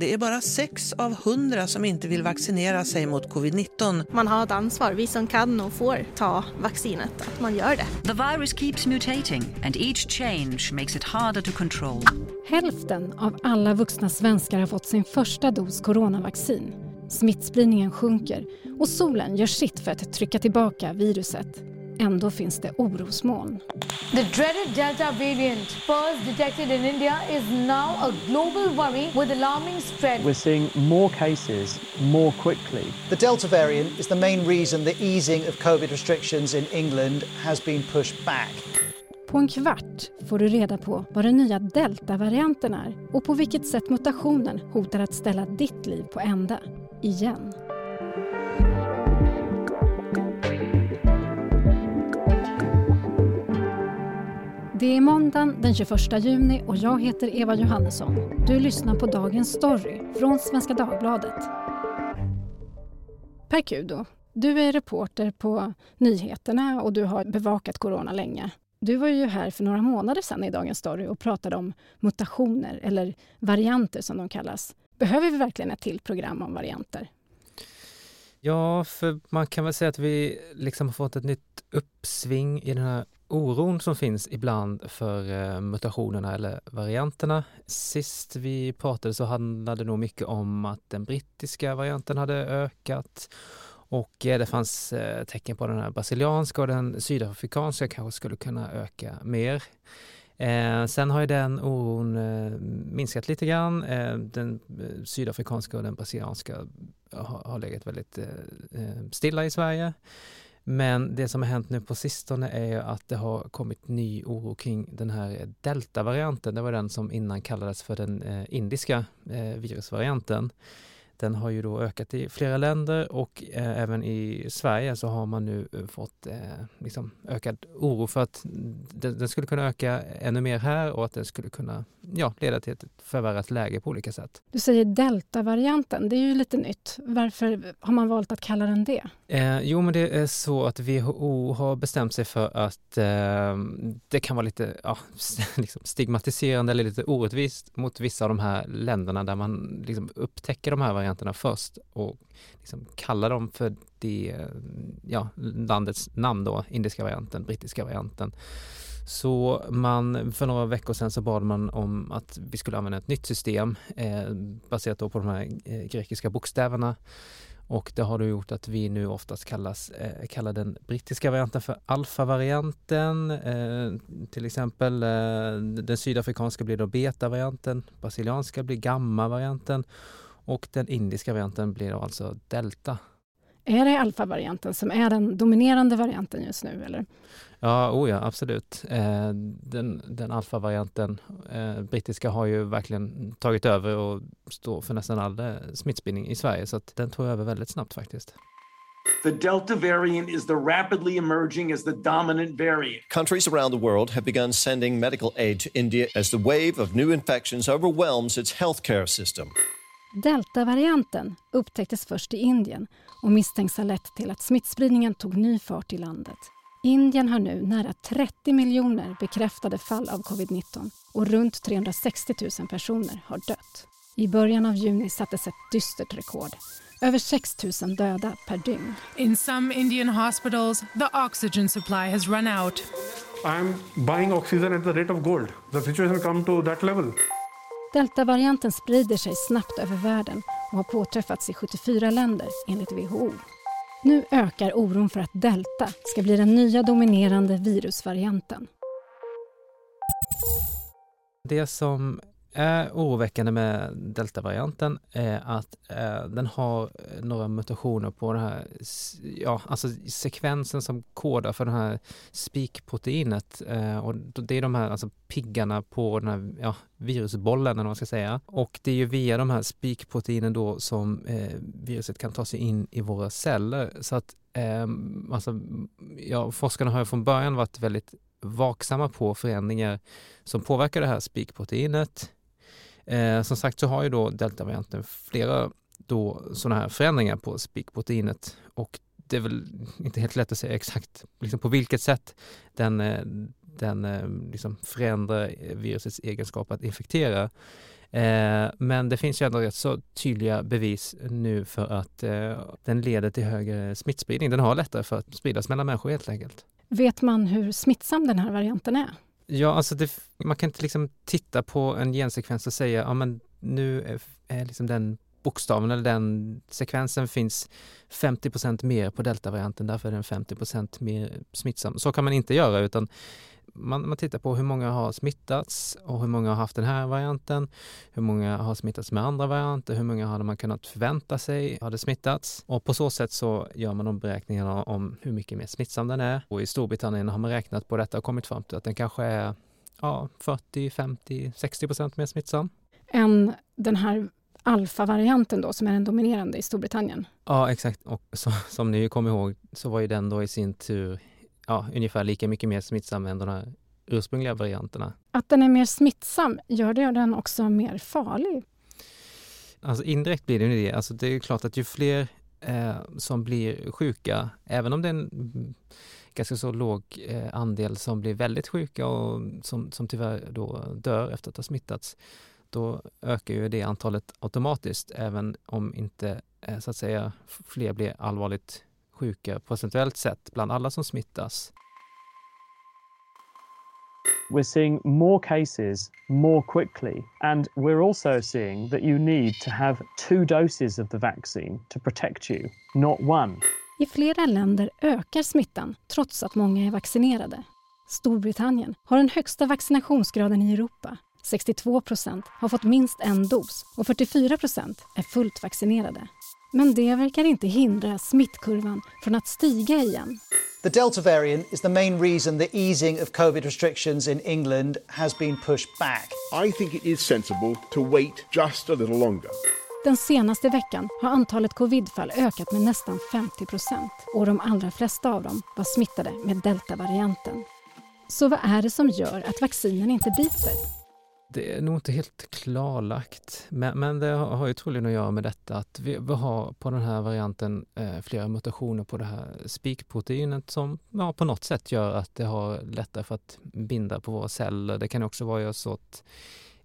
Det är bara 6 av 100 som inte vill vaccinera sig mot covid-19. Man har ett ansvar, vi som kan och får ta vaccinet, att man gör det. The virus keeps mutating and each change makes it harder to control. Hälften av alla vuxna svenskar har fått sin första dos coronavaccin. Smittspridningen sjunker och solen gör sitt för att trycka tillbaka viruset. Ändå finns det orosmoln. The dreaded Delta variant, first detected in India, is now a global worry with alarming spread. We're seeing more cases more quickly. The Delta variant is the main reason the easing of COVID restrictions in England has been pushed back. På en kvart får du reda på vad den nya deltavarianten är och på vilket sätt mutationen hotar att ställa ditt liv på ända. Igen. Det är måndagen den 21 juni och jag heter Eva Johannesson. Du lyssnar på Dagens Story från Svenska Dagbladet. Per Kudo, du är reporter på nyheterna och du har bevakat corona länge. Du var ju här för några månader sedan i Dagens Story och pratade om mutationer, eller varianter som de kallas. Behöver vi verkligen ett till program om varianter? Ja, för man kan väl säga att vi liksom har fått ett nytt uppsving i den här oron som finns ibland för eh, mutationerna eller varianterna. Sist vi pratade så handlade det nog mycket om att den brittiska varianten hade ökat och eh, det fanns eh, tecken på den här brasilianska och den sydafrikanska kanske skulle kunna öka mer. Eh, sen har ju den oron eh, minskat lite grann. Eh, den sydafrikanska och den brasilianska har, har legat väldigt stilla i Sverige. Men det som har hänt nu på sistone är att det har kommit ny oro kring den här deltavarianten. Det var den som innan kallades för den eh, indiska eh, virusvarianten. Den har ju då ökat i flera länder och eh, även i Sverige så har man nu eh, fått eh, liksom ökad oro för att den, den, skulle kunna öka ännu mer här och att den skulle kunna ja, leda till ett förvärrat läge på olika sätt. Du säger deltavarianten, det är ju lite nytt. Varför har man valt att kalla den det? Eh, jo, men det är så att WHO har bestämt sig för att eh, det kan vara lite ja, liksom stigmatiserande eller lite orättvist mot vissa av de här länderna där man liksom upptäcker de här varianterna först och liksom kalla dem för det ja, landets namn då, indiska varianten, brittiska varianten. Så man, för några veckor sedan så bad man om att vi skulle använda ett nytt system eh, baserat då på de här eh, grekiska bokstäverna. Och det har då gjort att vi nu oftast kallas, eh, kallar den brittiska varianten för alfa-varianten. Eh, till exempel eh, den sydafrikanska blir då beta-varianten, brasilianska blir gamma-varianten och den indiska varianten blir då alltså delta. Är det alfa-varianten som är den dominerande varianten just nu? Eller? Ja, oh ja absolut. Eh, den, den alfa-varianten, eh, brittiska, har ju verkligen tagit över och står för nästan all eh, smittspridning i Sverige, så att den tog över väldigt snabbt faktiskt. The Delta variant is the rapidly emerging as the dominant variant. Countries around the world have begun sending medical aid to India as the wave of new infections overwhelms its healthcare system. Deltavarianten upptäcktes först i Indien och misstänks ha lett till att smittspridningen tog ny fart i landet. Indien har nu nära 30 miljoner bekräftade fall av covid-19 och runt 360 000 personer har dött. I början av juni sattes ett dystert rekord. Över 6 000 döda per dygn. In some Indian hospitals, the oxygen supply has run out. I'm buying oxygen at the rate of gold. The situation come to that level. Deltavarianten sprider sig snabbt över världen och har påträffats i 74 länder enligt WHO. Nu ökar oron för att delta ska bli den nya dominerande virusvarianten. Det som är oroväckande med deltavarianten är att eh, den har eh, några mutationer på den här, ja, alltså sekvensen som kodar för det här spikproteinet. Eh, och det är de här alltså piggarna på den här ja, virusbollen, eller vad man ska säga. Och det är ju via de här spikproteinen då som eh, viruset kan ta sig in i våra celler. Så att eh, alltså, ja, forskarna har ju från början varit väldigt vaksamma på förändringar som påverkar det här spikproteinet Eh, som sagt så har ju då deltavarianten flera då sådana här förändringar på spikproteinet och det är väl inte helt lätt att säga exakt liksom på vilket sätt den, eh, den eh, liksom förändrar virusets egenskap att infektera. Eh, men det finns ju ändå rätt så tydliga bevis nu för att eh, den leder till högre smittspridning. Den har lättare för att spridas mellan människor helt enkelt. Vet man hur smittsam den här varianten är? Ja, alltså det, man kan inte liksom titta på en gensekvens och säga ja men nu är, är liksom den bokstaven eller den sekvensen finns 50% mer på deltavarianten, därför är den 50% mer smittsam. Så kan man inte göra utan man, man tittar på hur många har smittats och hur många har haft den här varianten, hur många har smittats med andra varianter, hur många hade man kunnat förvänta sig hade smittats och på så sätt så gör man de beräkningarna om hur mycket mer smittsam den är. Och i Storbritannien har man räknat på detta och kommit fram till att den kanske är ja, 40, 50, 60 procent mer smittsam. Än den här alfa-varianten då, som är den dominerande i Storbritannien. Ja, exakt. Och så, som ni kommer ihåg så var ju den då i sin tur ja, ungefär lika mycket mer smittsam än de här ursprungliga varianterna. Att den är mer smittsam, gör det den också mer farlig? Alltså indirekt blir det ju det. Alltså det är klart att ju fler eh, som blir sjuka, även om det är en ganska så låg eh, andel som blir väldigt sjuka och som, som tyvärr då dör efter att ha smittats, då ökar ju det antalet automatiskt, även om inte eh, så att säga fler blir allvarligt sjuka procentuellt sett bland alla som smittas. We're seeing more cases more quickly, and we're also seeing that you need to have two doses of the vaccine to protect you, not one. I flera länder ökar smittan trots att många är vaccinerade. Storbritannien har den högsta vaccinationsgraden i Europa. 62 procent har fått minst en dos och 44 procent är fullt vaccinerade. Men det verkar inte hindra smittkurvan från att stiga igen. The Delta variant is the main reason the easing of COVID restrictions in England has been pushed back. I think it is sensible to wait just a little longer. Den senaste veckan har antalet covidfall ökat med nästan 50 procent och de allra flesta av dem var smittade med deltavarianten. Så vad är det som gör att vaccinen inte biter? Det är nog inte helt klarlagt, men, men det har ju troligen att göra med detta att vi, vi har på den här varianten eh, flera mutationer på det här spikproteinet som ja, på något sätt gör att det har lättare för att binda på våra celler. Det kan också vara så att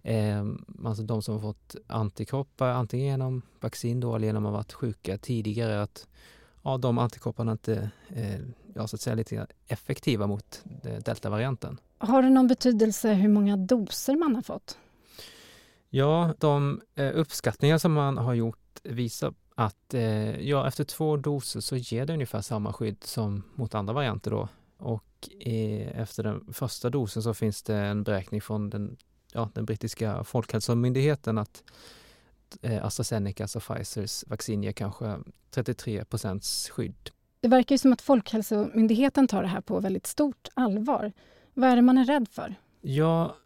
eh, alltså de som har fått antikroppar antingen genom vaccin då eller genom att ha varit sjuka tidigare, att ja, de antikropparna inte eh, ja, så att säga lite effektiva mot deltavarianten. Har det någon betydelse hur många doser man har fått? Ja, de eh, uppskattningar som man har gjort visar att eh, ja, efter två doser så ger det ungefär samma skydd som mot andra varianter då. Och eh, efter den första dosen så finns det en beräkning från den, ja, den brittiska folkhälsomyndigheten att eh, AstraZenecas och Pfizers vaccin ger kanske 33 procents skydd. Det verkar ju som att Folkhälsomyndigheten tar det här på väldigt stort allvar. Vad är det man är rädd för? Ja,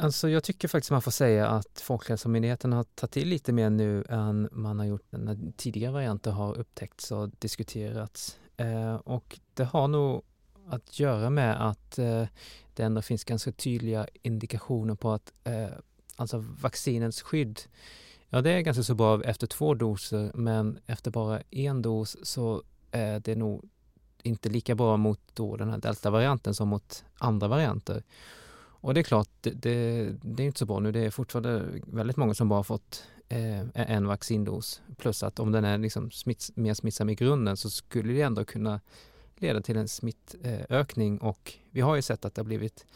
alltså jag tycker faktiskt man får säga att Folkhälsomyndigheten har tagit till lite mer nu än man har gjort när tidigare varianter har upptäckts och diskuterats. Eh, och det har nog att göra med att eh, det ändå finns ganska tydliga indikationer på att eh, alltså vaccinens skydd Ja, det är ganska så bra efter två doser, men efter bara en dos så Eh, är det nog inte lika bra mot då den här deltavarianten som mot andra varianter. Och det är klart, det, det, det, är inte så bra nu. Det är fortfarande väldigt många som bara fått eh, en vaccindos. Plus att om den är liksom smitts, mer smittsam i grunden så skulle det ändå kunna leda till en smittökning eh, och vi har ju sett att det har blivit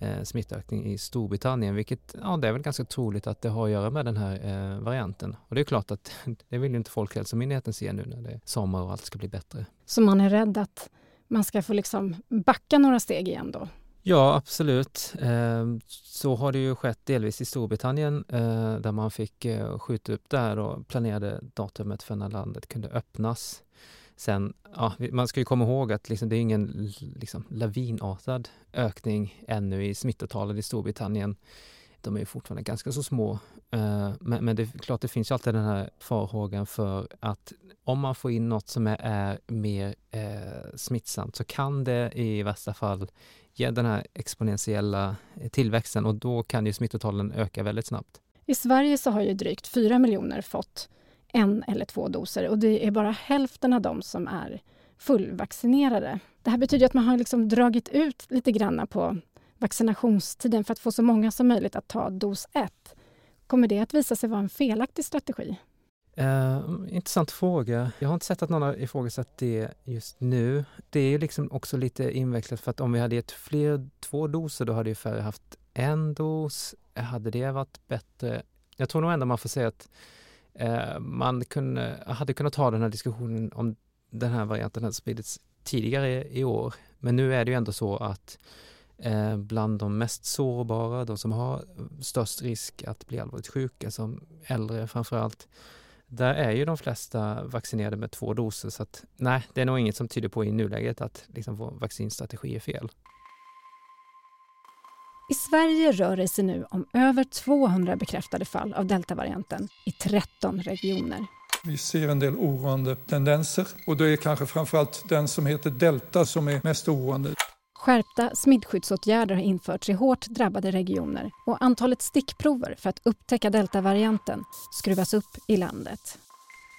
eh, smittökning i Storbritannien, vilket ja, det är väl ganska troligt att det har att göra med den här eh, varianten. Och det är klart att det vill ju inte Folkhälsomyndigheten se nu när det är sommar och allt ska bli bättre. Så man är rädd att man ska få liksom backa några steg igen då? Ja, absolut. Eh, så har det ju skett delvis i Storbritannien eh, där man fick eh, skjuta upp där och planerade datumet för när landet kunde öppnas. Sen, ja, man ska ju komma ihåg att liksom, det är ingen liksom, lavinartad ökning ännu i smittotalen i Storbritannien. De är fortfarande ganska så små. Uh, men, men, det är klart, det finns ju alltid den här farhågan för att om man får in något som är, är mer eh, smittsamt så kan det i värsta fall ge den här exponentiella eh, tillväxten och då kan ju smittotalen öka väldigt snabbt. I Sverige så har ju drygt 4 miljoner fått en eller två doser och det är bara hälften av dem som är fullvaccinerade. Det här betyder att man har liksom dragit ut lite grann på vaccinationstiden för att få så många som möjligt att ta dos 1. Kommer det att visa sig vara en felaktig strategi? Uh, intressant fråga. Jag har inte sett att någon har ifrågasatt det just nu. Det är ju liksom också lite invecklat för att om vi hade gett fler två doser då hade ju färre haft en dos. Hade det varit bättre? Jag tror nog ändå man får säga att Eh, man kunde, hade kunnat ta den här diskussionen om den här varianten hade spridits tidigare i år. Men nu är det ju ändå så att eh, bland de mest sårbara, de som har störst risk att bli allvarligt sjuka, som äldre framför allt, där är ju de flesta vaccinerade med två doser så att nej, det är nog inget som tyder på i nuläget att liksom vår vaccinstrategi är fel. I Sverige rör det sig nu om över 200 bekräftade fall av deltavarianten i 13 regioner. Vi ser en del oroande tendenser och det är kanske framförallt den som heter delta som är mest oroande. Skärpta smittskyddsåtgärder har införts i hårt drabbade regioner och antalet stickprover för att upptäcka deltavarianten skruvas upp i landet.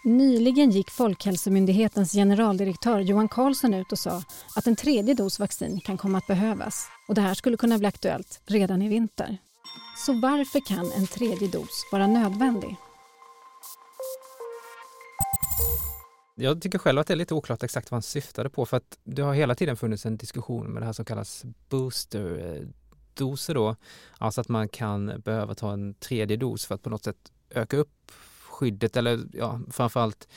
Nyligen gick Folkhälsomyndighetens generaldirektör Johan Carlsson ut och sa att en tredje dos vaccin kan komma att behövas och det här skulle kunna bli aktuellt redan i vinter. Så varför kan en tredje dos vara nödvändig? Jag tycker själv att det är lite oklart exakt vad han syftade på för att det har hela tiden funnits en diskussion med det här som kallas boosterdoser då. Alltså att man kan behöva ta en tredje dos för att på något sätt öka upp skyddet eller ja, framförallt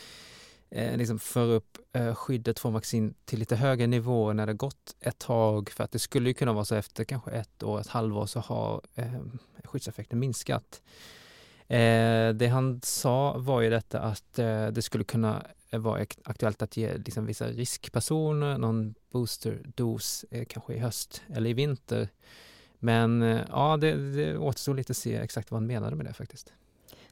eh, liksom föra upp eh, skyddet från vaccin till lite högre nivåer när det gått ett tag. För att det skulle ju kunna vara så efter kanske ett år, ett halvår så har eh, skyddseffekten minskat. Eh, det han sa var ju detta att eh, det skulle kunna eh, vara aktuellt att ge liksom, vissa riskpersoner någon boosterdos eh, kanske i höst eller i vinter. Men eh, ja, det, det återstår lite att se exakt vad han menade med det faktiskt.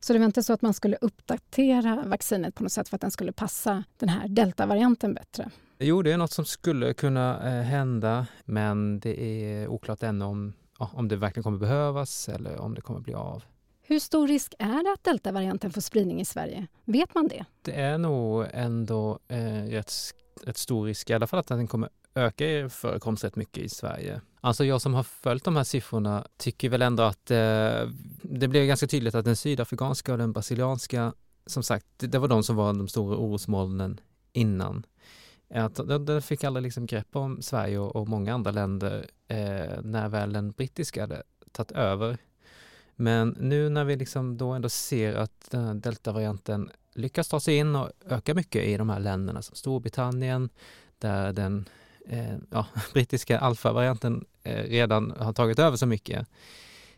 Så det var inte så att man skulle uppdatera vaccinet på något sätt för att den skulle passa den här deltavarianten bättre? Jo, det är något som skulle kunna eh, hända, men det är oklart ännu om, ja, om det verkligen kommer behövas eller om det kommer bli av. Hur stor risk är det att deltavarianten får spridning i Sverige? Vet man det? Det är nog ändå eh, rätt, rätt stor risk, i alla fall att den kommer öka i förekomst rätt mycket i Sverige. Alltså jag som har följt de här siffrorna tycker väl ändå att eh, det blev ganska tydligt att den sydafrikanska och den brasilianska, som sagt, det var de som var de stora orosmolnen innan. Eh, att de, fick aldrig liksom grepp om Sverige och, och många andra länder eh, när väl den brittiska hade tagit över men nu när vi liksom då ändå ser att den här deltavarianten lyckas ta sig in och öka mycket i de här länderna som Storbritannien, där den eh, ja, brittiska alfavarianten eh, redan har tagit över så mycket.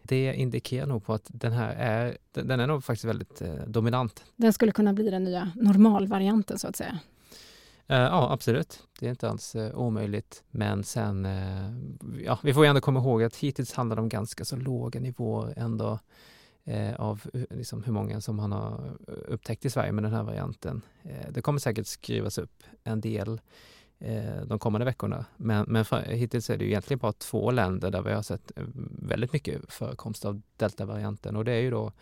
Det indikerar nog på att den här är, den är nog faktiskt väldigt eh, dominant. Den skulle kunna bli den nya normalvarianten så att säga? Ja, absolut. Det är inte alls omöjligt. Men sen, ja, vi får ju ändå komma ihåg att hittills handlar det om ganska så låga nivåer ändå av liksom, hur många som han har upptäckt i Sverige med den här varianten. det kommer säkert skrivas upp en del de kommande veckorna. Men, men för, hittills är det ju egentligen bara två länder där vi har sett väldigt mycket förekomst av deltavarianten och det är ju då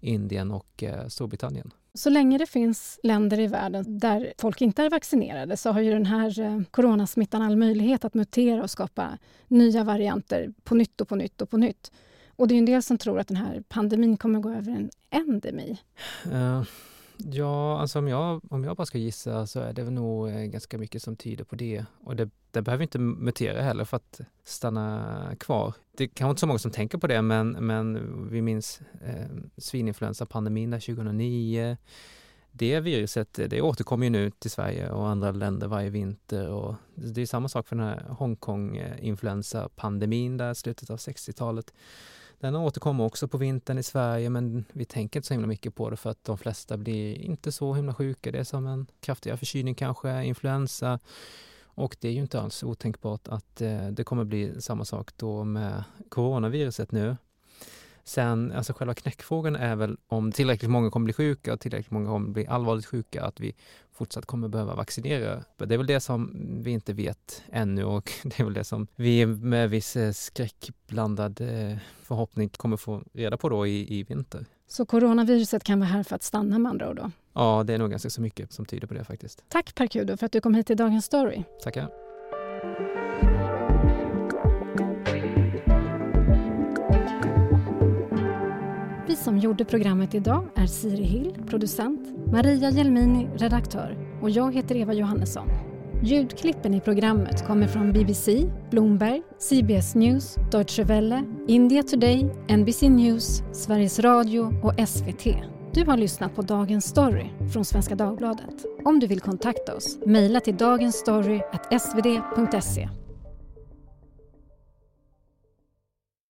Indien och Storbritannien. Så länge det finns länder i världen där folk inte är vaccinerade så har ju den här eh, coronasmittan all möjlighet att mutera och skapa nya varianter på nytt och på nytt och på nytt. Och det är en del som tror att den här pandemin kommer gå över en endemi. Uh, Ja, alltså om jag, om jag bara ska gissa så är det nog eh, ganska mycket som tyder på det. Och det, det behöver inte mutera heller för att stanna kvar. Det är kanske inte så många som tänker på det, men, men vi minns eh, svininfluensapandemin 2009. Det viruset, eh, det återkommer ju nu till Sverige och andra länder varje vinter. Och det är samma sak för den här Hongkong-influensapandemin eh, där slutet av 60-talet. Den återkommer också på vintern i Sverige men vi tänker inte så himla mycket på det för att de flesta blir inte så himla sjuka. Det är som en kraftigare förkylning kanske, influensa. Och det är ju inte alls otänkbart att eh, det kommer bli samma sak då med coronaviruset nu. Sen, alltså själva knäckfrågan är väl om tillräckligt många kommer bli sjuka och tillräckligt många kommer bli allvarligt sjuka, att vi fortsatt kommer behöva vaccinera. Det är väl det som vi inte vet ännu och det är väl det som vi med viss eh, skräckblandad eh, förhoppning kommer få reda på då i, i vinter. Så coronaviruset kan vara här för att stanna med andra ord då? Ja, det är nog ganska så mycket som tyder på det faktiskt. Tack Per Kudo för att du kom hit till Dagens Story. Tackar. Som gjorde programmet idag är Siri Hill, producent, Maria Jelmini, redaktör och jag heter Eva Johannesson. Ljudklippen i programmet kommer från BBC, Bloomberg, CBS News, Deutsche Welle, India Today, NBC News, Sveriges Radio och SVT. Du har lyssnat på Dagens Story från Svenska Dagbladet. Om du vill kontakta oss, mejla till dagensstory.svd.se.